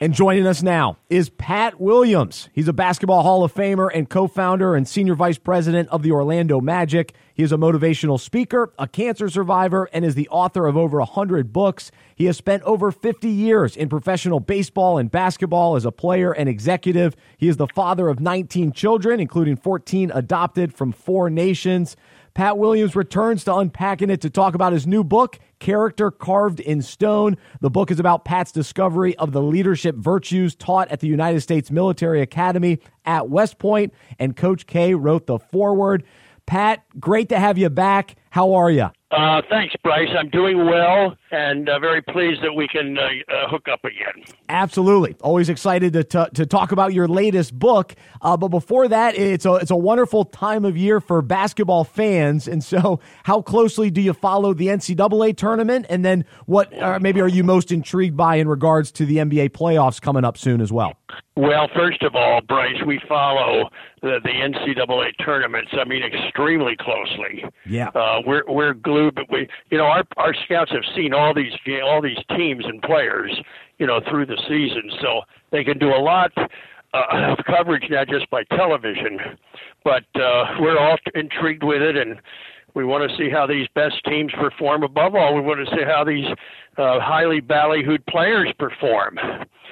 And joining us now is Pat Williams. He's a Basketball Hall of Famer and co founder and senior vice president of the Orlando Magic. He is a motivational speaker, a cancer survivor, and is the author of over 100 books. He has spent over 50 years in professional baseball and basketball as a player and executive. He is the father of 19 children, including 14 adopted from four nations. Pat Williams returns to Unpacking It to talk about his new book, Character Carved in Stone. The book is about Pat's discovery of the leadership virtues taught at the United States Military Academy at West Point, and Coach K wrote the foreword. Pat, great to have you back. How are you? Uh, thanks, Bryce. I'm doing well and uh, very pleased that we can uh, uh hook up again. Absolutely. Always excited to, t- to talk about your latest book. Uh, but before that, it's a, it's a wonderful time of year for basketball fans. And so, how closely do you follow the NCAA tournament? And then, what maybe are you most intrigued by in regards to the NBA playoffs coming up soon as well? Well, first of all, Bryce, we follow the, the NCAA tournaments. I mean, extremely closely. Yeah, uh, we're we're glued, but we, you know, our our scouts have seen all these all these teams and players, you know, through the season, so they can do a lot uh, of coverage not just by television, but uh, we're all intrigued with it and. We want to see how these best teams perform. Above all, we want to see how these uh, highly ballyhooed players perform.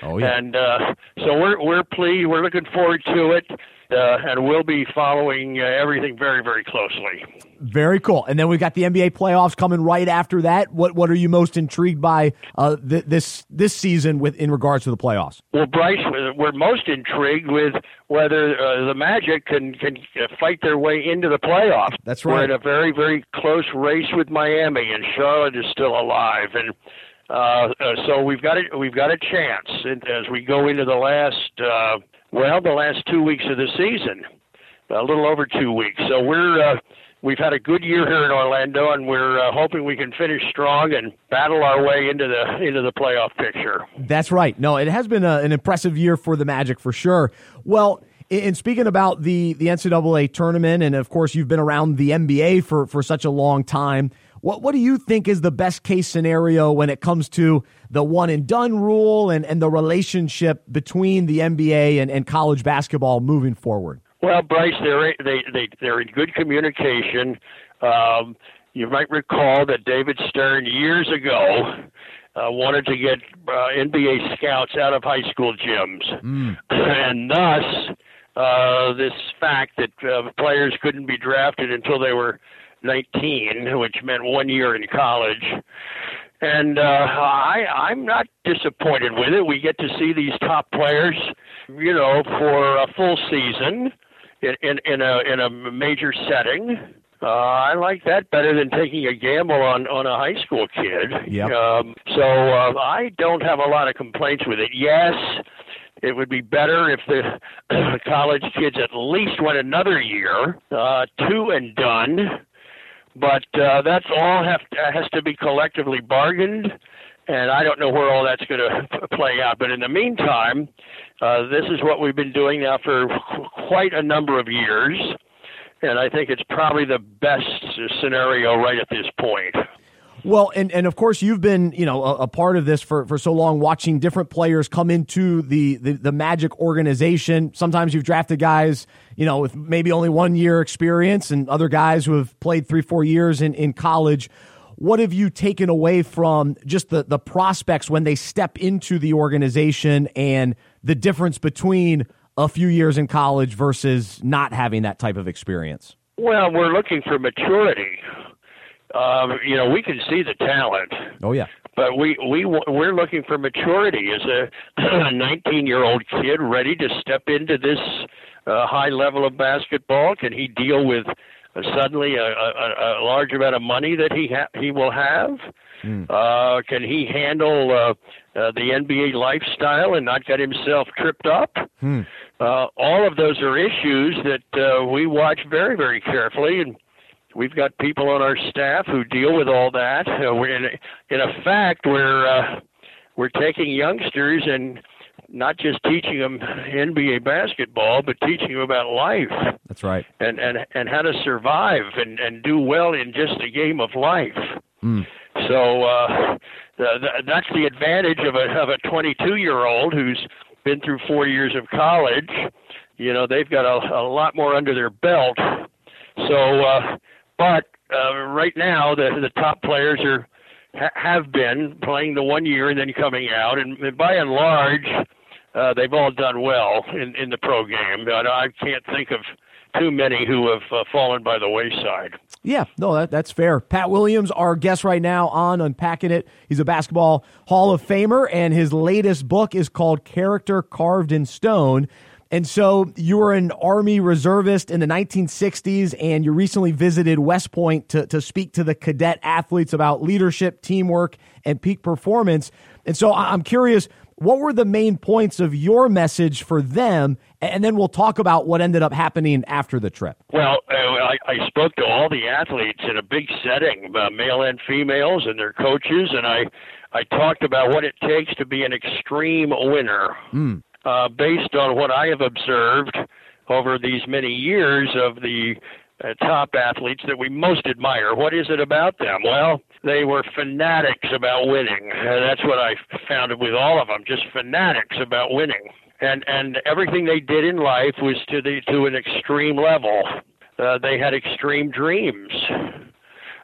Oh yeah. And uh, so we're we're pleased. We're looking forward to it uh, and we'll be following uh, everything very, very closely. Very cool. And then we've got the NBA playoffs coming right after that. What What are you most intrigued by uh, th- this this season with in regards to the playoffs? Well, Bryce, we're most intrigued with whether uh, the Magic can can fight their way into the playoffs. That's right. We're in a very, very close race with Miami, and Charlotte is still alive, and. Uh, uh, so we've got a, we've got a chance as we go into the last uh, well, the last two weeks of the season, a little over two weeks. So we're uh, we've had a good year here in Orlando, and we're uh, hoping we can finish strong and battle our way into the into the playoff picture. That's right. No, it has been a, an impressive year for the Magic for sure. Well. In speaking about the, the NCAA tournament, and of course, you've been around the NBA for, for such a long time. What what do you think is the best case scenario when it comes to the one and done rule and, and the relationship between the NBA and, and college basketball moving forward? Well, Bryce, they're they they they're in good communication. Um, you might recall that David Stern years ago uh, wanted to get uh, NBA scouts out of high school gyms, mm. and thus uh, this fact that uh, players couldn't be drafted until they were 19, which meant one year in college. And uh, I, I'm not disappointed with it. We get to see these top players, you know, for a full season in, in, in a in a major setting. Uh, I like that better than taking a gamble on on a high school kid. Yep. Um, so uh, I don't have a lot of complaints with it. Yes, it would be better if the college kids at least went another year, uh, two and done but uh, that's all have to, has to be collectively bargained, and I don't know where all that's going to play out. But in the meantime, uh, this is what we've been doing now for quite a number of years, and I think it's probably the best scenario right at this point. Well, and, and of course you've been you know a, a, part of this for, for so long, watching different players come into the, the the Magic organization. Sometimes you've drafted guys you know with maybe only one year experience, and other guys who have played three four years in in college. What have you taken away from just the the prospects when they step into the organization and the difference between a few years in college versus not having that type of experience? Well, we're looking for maturity um, you know, we can see the talent. Oh yeah. But we we we're looking for maturity. Is a 19 year old kid ready to step into this uh, high level of basketball? Can he deal with uh, suddenly a, a, a large amount of money that he ha- he will have? Mm. Uh, can he handle uh, uh, the NBA lifestyle and not get himself tripped up? Mm. Uh, all of those are issues that uh, we watch very, very carefully, and we've got people on our staff who deal with all that. Uh, we're in, in effect, we're uh, we're taking youngsters and not just teaching them NBA basketball, but teaching them about life. That's right. And and and how to survive and and do well in just a game of life. Mm. So uh, the, the, that's the advantage of a of a 22 year old who's been through four years of college. You know, they've got a, a lot more under their belt. So, uh, but uh, right now the the top players are ha- have been playing the one year and then coming out, and, and by and large, uh, they've all done well in in the pro game. I, I can't think of too many who have uh, fallen by the wayside. Yeah, no, that, that's fair. Pat Williams, our guest right now on Unpacking It. He's a basketball Hall of Famer, and his latest book is called Character Carved in Stone. And so you were an Army reservist in the 1960s, and you recently visited West Point to, to speak to the cadet athletes about leadership, teamwork, and peak performance. And so I'm curious, what were the main points of your message for them? And then we'll talk about what ended up happening after the trip. Well, uh, I, I spoke to all the athletes in a big setting, uh, male and females, and their coaches, and I, I talked about what it takes to be an extreme winner, mm. Uh, based on what I have observed over these many years of the uh, top athletes that we most admire. What is it about them? Well, they were fanatics about winning. Uh, that's what I found with all of them, just fanatics about winning. And and everything they did in life was to the to an extreme level. Uh, they had extreme dreams,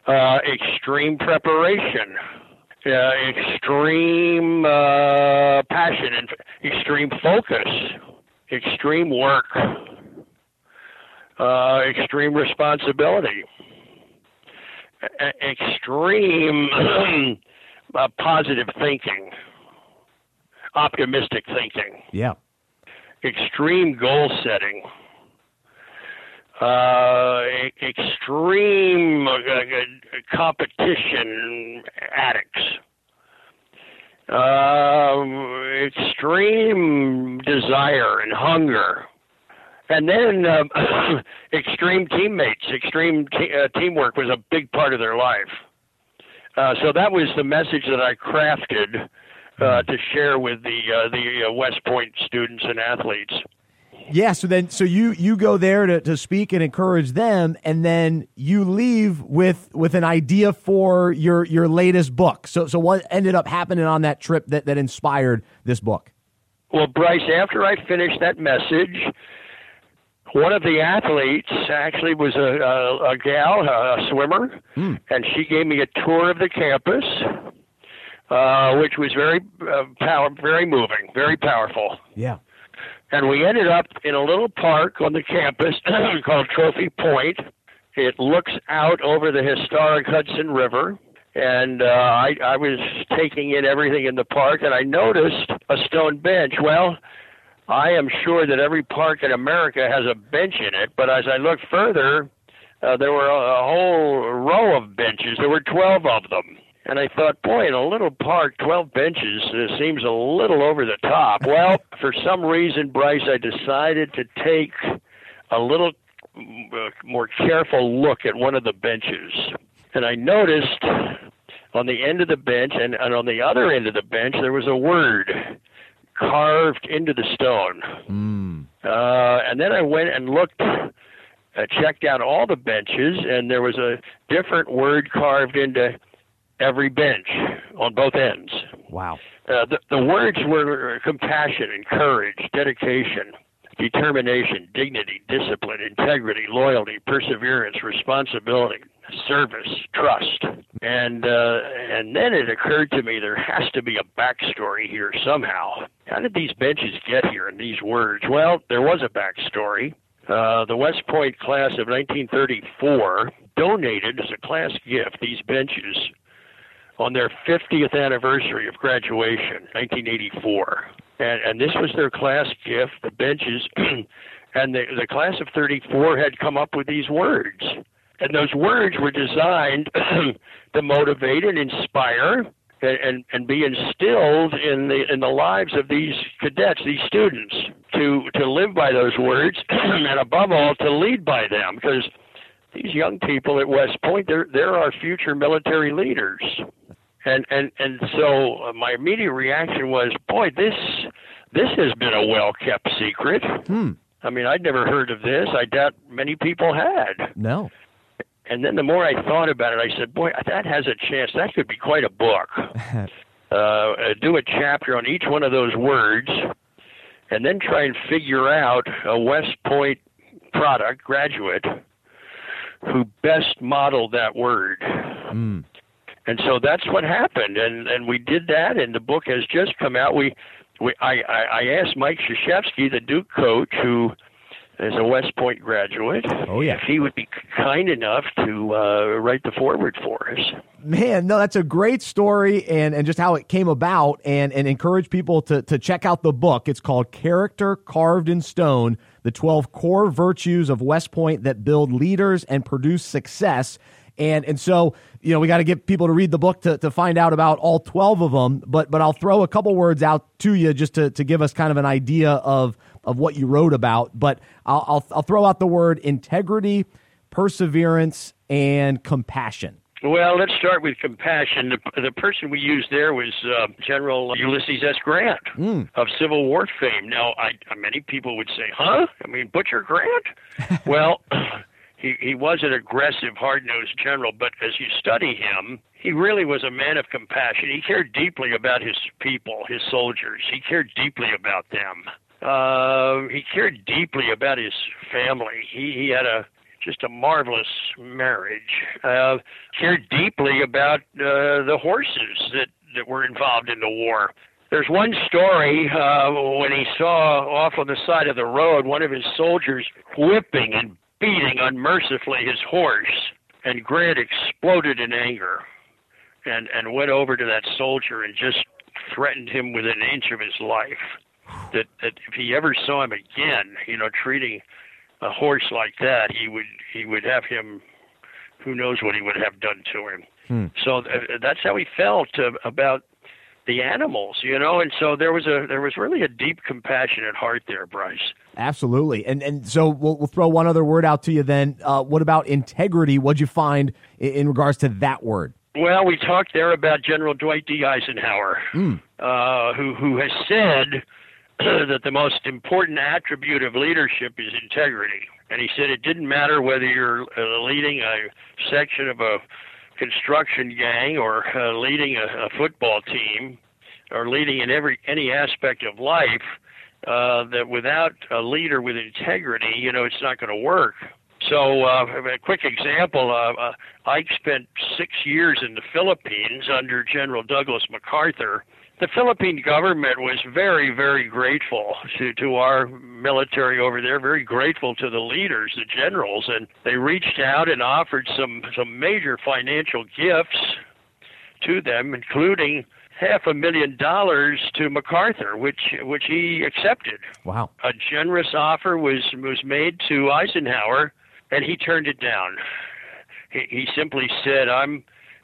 uh, extreme preparation, uh, extreme uh, passion, and extreme focus, extreme work uh, extreme responsibility, extreme uh, positive thinking, optimistic thinking. Yeah. Extreme goal setting. Uh, extreme uh, uh, competition addicts. Uh, extreme desire and hunger and then uh, extreme teammates, extreme te- uh, teamwork was a big part of their life. Uh, so that was the message that I crafted uh, to share with the the West Point students and athletes. Yeah, so then so you you go there to, to speak and encourage them, and then you leave with with an idea for your your latest book. So so what ended up happening on that trip that that inspired this book? Well, Bryce, after I finished that message, one of the athletes actually was a, a, a gal, a swimmer, mm. and she gave me a tour of the campus, uh, which was very uh, power, very moving, very powerful. Yeah. And we ended up in a little park on the campus called Trophy Point. It looks out over the historic Hudson River and uh, I, I was taking in everything in the park, and I noticed a stone bench. Well, I am sure that every park in America has a bench in it, but as I looked further, uh, there were a, a whole row of benches. There were 12 of them. And I thought, boy, in a little park, 12 benches uh, seems a little over the top. Well, for some reason, Bryce, I decided to take a little uh, more careful look at one of the benches. And I noticed on the end of the bench and, and on the other end of the bench, there was a word carved into the stone. Mm. Uh, and then I went and looked, uh, checked out all the benches, and there was a different word carved into every bench on both ends. Wow. Uh, the, the words were compassion and courage, dedication, determination, dignity, discipline, integrity, loyalty, perseverance, responsibility, service, trust. And uh, and then it occurred to me there has to be a backstory here somehow. How did these benches get here and these words? Well, there was a backstory. Uh, the West Point class of 1934 donated as a class gift these benches on their 50th anniversary of graduation, 1984. And, and this was their class gift, the benches. and the, the class of 34 had come up with these words. And those words were designed to motivate and inspire and, and, and be instilled in the in the lives of these cadets, these students, to to live by those words, and above all, to lead by them, because these young people at West Point, they're they're our future military leaders, and and and so uh, my immediate reaction was, boy, this this has been a well kept secret. Hmm. I mean, I'd never heard of this. I doubt many people had. No And then the more I thought about it, I said, boy, that has a chance. That could be quite a book. uh, do a chapter on each one of those words, and then try and figure out a West Point product graduate who best modeled that word. Mm. And so that's what happened, and and we did that, and the book has just come out. We, we I I, I asked Mike Krzyzewski, the Duke coach, who is a West Point graduate. Oh yeah, if he would be kind enough to uh, write the foreword for us. Man, no, that's a great story, and and just how it came about, and and encourage people to to check out the book. It's called Character Carved in Stone: The Twelve Core Virtues of West Point That Build Leaders and Produce Success. And and so you know we got to get people to read the book to, to find out about all twelve of them. But but I'll throw a couple words out to you just to, to give us kind of an idea of of what you wrote about. But I'll I'll, I'll throw out the word integrity, perseverance, and compassion. Well, let's start with compassion. The, the person we used there was uh, General Ulysses S. Grant mm. of Civil War fame. Now, I, many people would say, "Huh? I mean, Butcher Grant?" well, he he was an aggressive, hard-nosed general, but as you study him, he really was a man of compassion. He cared deeply about his people, his soldiers. He cared deeply about them. Uh, he cared deeply about his family. He he had a just a marvelous marriage. Uh, cared deeply about uh, the horses that that were involved in the war. There's one story uh, when he saw off on the side of the road one of his soldiers whipping and beating unmercifully his horse, and Grant exploded in anger and and went over to that soldier and just threatened him with an inch of his life. That that if he ever saw him again, you know, treating a horse like that, he would he would have him. Who knows what he would have done to him? Hmm. So th- that's how he felt uh, about the animals, you know. And so there was a there was really a deep compassionate heart there, Bryce. Absolutely, and and so we'll, we'll throw one other word out to you. Then, uh, what about integrity? What'd you find in, in, regards to that word? Well, we talked there about General Dwight D. Eisenhower, mm. uh, who who has said that the most important attribute of leadership is integrity. And he said it didn't matter whether you're uh, leading a section of a construction gang or uh, leading a, a football team or leading in every any aspect of life uh, that without a leader with integrity, you know, it's not going to work. So, uh, a quick example: uh, uh, Ike spent six years in the Philippines under General Douglas MacArthur. The Philippine government was very, very grateful to, to our military over there, very grateful to the leaders, the generals, and they reached out and offered some, some major financial gifts to them, including half a million dollars to MacArthur, which which he accepted. Wow! A generous offer was was made to Eisenhower, and he turned it down. He, he simply said, "I'm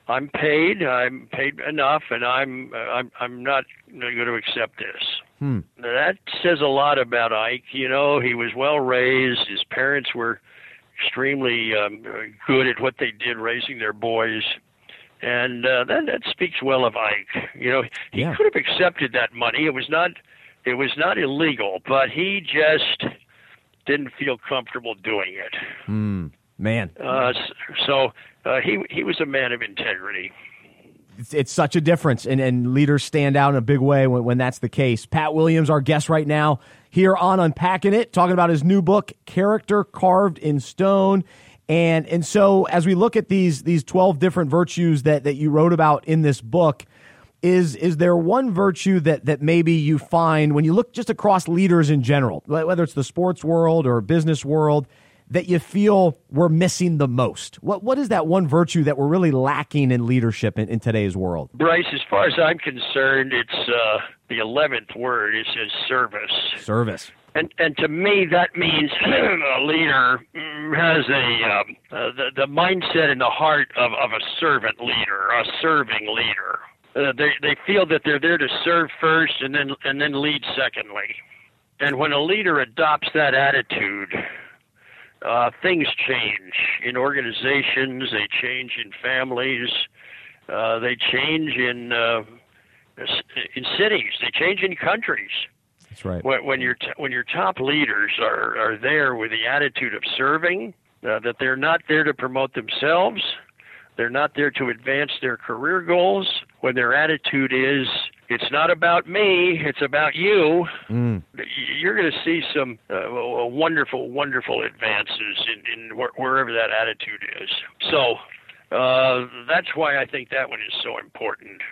I'm paid. I'm paid enough, and I'm uh, I'm I'm not going to accept this." Hmm. That says a lot about Ike. You know, he was well raised. His parents were extremely um, good at what they did, raising their boys and uh, that that speaks well of Ike. You know, he yeah. could have accepted that money. It was not it was not illegal, but he just didn't feel comfortable doing it. Mm, man. Uh, so uh, he he was a man of integrity. It's, it's, such a difference, and, and leaders stand out in a big way when, when that's the case. Pat Williams, our guest right now, here on Unpacking It, talking about his new book, Character Carved in Stone. And and so as we look at these these 12 different virtues that that you wrote about in this book, is is there one virtue that that maybe you find when you look just across leaders in general, whether it's the sports world or business world, that you feel we're missing the most? What what is that one virtue that we're really lacking in leadership in, in today's world? Bryce, as far as I'm concerned, it's uh, the eleventh word. It says service. Service. And, and to me, that means a leader has a um, uh, the, the mindset and the heart of, of a servant leader, a serving leader. Uh, they they feel that they're there to serve first and then and then lead secondly. And when a leader adopts that attitude, uh, things change in organizations. They change in families. Uh, they change in uh, in cities. They change in countries. That's right. When, when your t- when your top leaders are are there with the attitude of serving, uh, that they're not there to promote themselves. They're not there to advance their career goals. When their attitude is, it's not about me, it's about you, mm. you're going to see some uh, wonderful, wonderful advances in, in wh- wherever that attitude is. So uh, that's why I think that one is so important.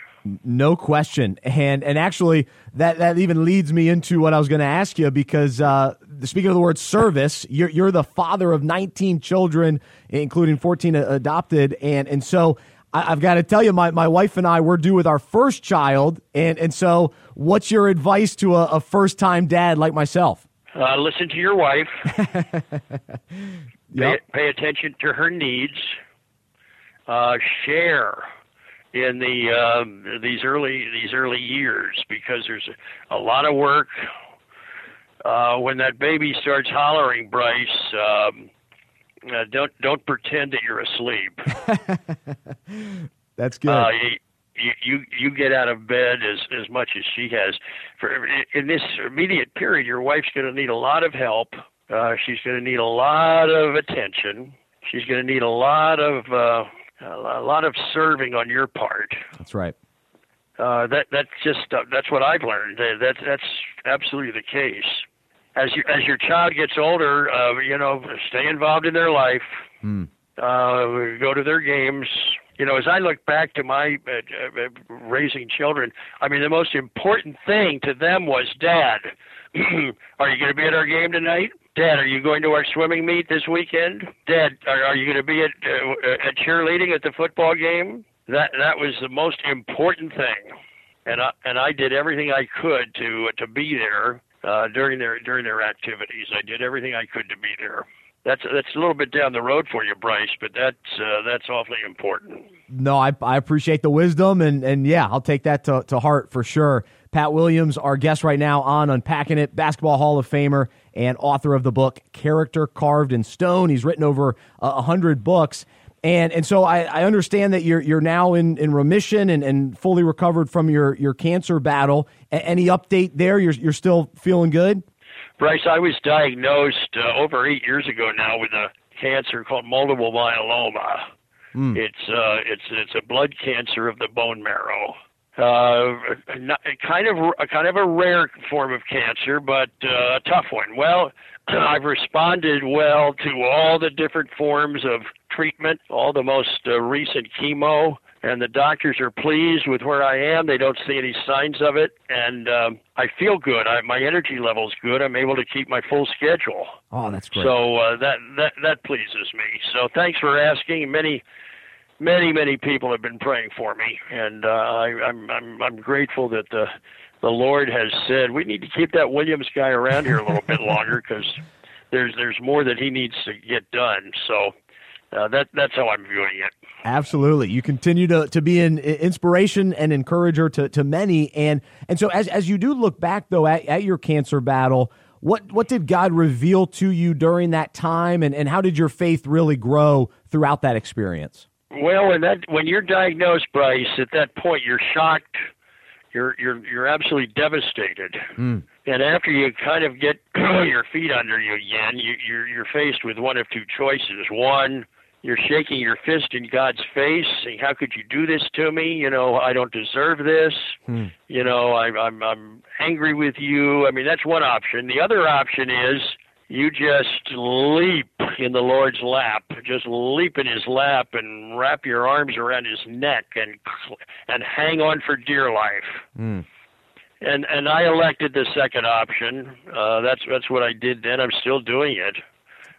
No question, and and actually that that even leads me into what I was going to ask you because uh, speaking of the word service, you're you're the father of 19 children, including 14 adopted, and and so I, have got to tell you, my, my wife and I we're due with our first child, and and so what's your advice to a, a first time dad like myself? Uh, listen to your wife. yep. pay, pay attention to her needs. Uh, share in the um, these early these early years because there's a, a lot of work. Uh, when that baby starts hollering, Bryce, um, uh, don't don't pretend that you're asleep. That's good. Uh, you, you you get out of bed as as much as she has. For in this immediate period, your wife's going to need a lot of help. Uh, she's going to need a lot of attention. She's going to need a lot of uh, a lot of serving on your part. That's right. Uh, that that's just uh, that's what I've learned. That that's absolutely the case. As you as your child gets older, uh, you know, stay involved in their life. Hmm. Uh, go to their games. You know, as I look back to my uh, uh, raising children, I mean, the most important thing to them was, Dad, are you going to be at our game tonight? Dad, are you going to our swimming meet this weekend? Dad, are, are you going to be at uh, at cheerleading at the football game? That that was the most important thing, and I and I did everything I could to to be there uh, during their during their activities. I did everything I could to be there. That's that's a little bit down the road for you, Bryce, but that's uh, that's awfully important. No, I I appreciate the wisdom, and and yeah, I'll take that to to heart for sure. Pat Williams, our guest right now on Unpacking It, Basketball Hall of Famer and author of the book Character Carved in Stone. He's written over a hundred books. And and so I, I understand that you're you're now in, in remission and, and fully recovered from your, your cancer battle. A- any update there? You're you're still feeling good? Bryce, I was diagnosed uh, over eight years ago now with a cancer called multiple myeloma. Mm. It's uh, it's it's a blood cancer of the bone marrow uh, not, kind of a kind of a rare form of cancer, but uh, a tough one. Well, I've responded well to all the different forms of treatment, all the most uh, recent chemo, and the doctors are pleased with where I am. They don't see any signs of it, and um, I feel good. I, my energy level's good. I'm able to keep my full schedule. Oh, that's great. So uh, that that that pleases me. So thanks for asking. Many many many people have been praying for me, and uh, I, I'm I'm I'm grateful that the the Lord has said we need to keep that Williams guy around here a little bit longer because there's there's more that he needs to get done. So. Uh, that that's how I'm viewing it. Absolutely, you continue to, to be an inspiration and encourager to, to many, and and so as as you do look back though at, at your cancer battle, what what did God reveal to you during that time, and, and how did your faith really grow throughout that experience? Well, when that when you're diagnosed, Bryce, at that point you're shocked. You're you're you're absolutely devastated. Mm. And after you kind of get your feet under you again, you, you're you're faced with one of two choices. One, you're shaking your fist in God's face, saying, "How could you do this to me? You know, I don't deserve this. Hmm. You know, I, I'm I'm angry with you." I mean, that's one option. The other option is you just leap in the Lord's lap, just leap in His lap and wrap your arms around His neck and and hang on for dear life. Mm. And and I elected the second option. Uh, that's that's what I did then. I'm still doing it,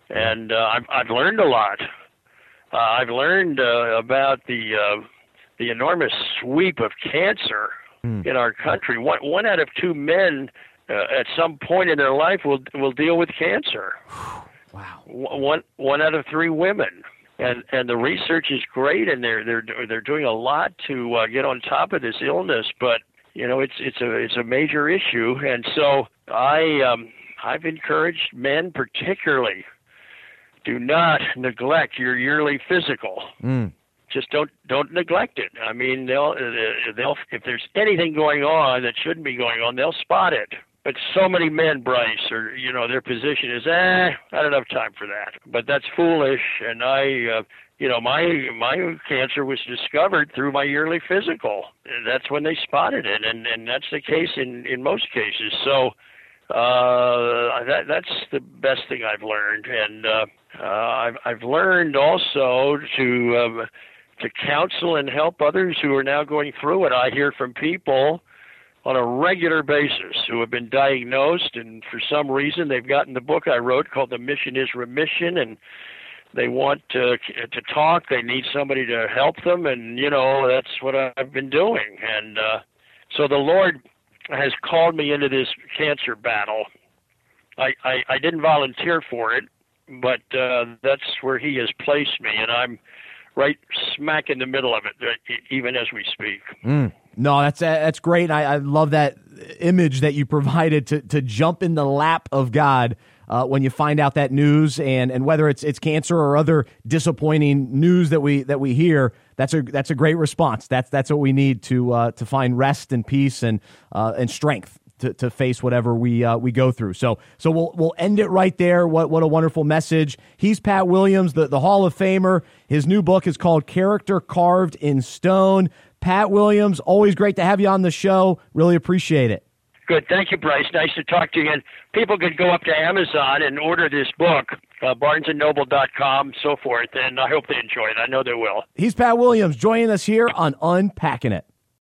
and uh, I've I've learned a lot. Uh, I've learned uh, about the uh, the enormous sweep of cancer mm. in our country. One one out of two men uh, at some point in their life will will deal with cancer. Wow. One one out of three women. And and the research is great, and they're they're they're doing a lot to uh, get on top of this illness. But you know, it's it's a it's a major issue, and so I um, I've encouraged men particularly do not neglect your yearly physical. Mm. Just don't don't neglect it. I mean, they'll uh, they'll if there's anything going on that shouldn't be going on, they'll spot it but so many men, Bryce, or you know their position is, eh, I don't have time for that. But that's foolish, and I, uh, you know, my my cancer was discovered through my yearly physical. That's when they spotted it, and and that's the case in in most cases. So uh, that that's the best thing I've learned, and uh, uh, I've I've learned also to um, to counsel and help others who are now going through it. I hear from people on a regular basis who have been diagnosed, and for some reason they've gotten the book I wrote called "The Mission Is Remission," and they want to to talk. They need somebody to help them, and you know that's what I've been doing. And uh, so the Lord has called me into this cancer battle. I, I, I didn't volunteer for it, but uh, that's where He has placed me, and I'm right smack in the middle of it, uh, even as we speak. Mm. No, that's uh, that's great. I, I love that image that you provided to to jump in the lap of God uh, when you find out that news, and and whether it's it's cancer or other disappointing news that we that we hear, that's a that's a great response. That's that's what we need to uh, to find rest and peace and uh, and strength. To, to face whatever we uh, we go through, so so we'll we'll end it right there. What what a wonderful message! He's Pat Williams, the the Hall of Famer. His new book is called Character Carved in Stone. Pat Williams, always great to have you on the show. Really appreciate it. Good. Thank you, Bryce. Nice to talk to you. And people can go up to Amazon and order this book, uh, barnesandnoble.com, so forth. And I hope they enjoy it. I know they will. He's Pat Williams joining us here on Unpacking It.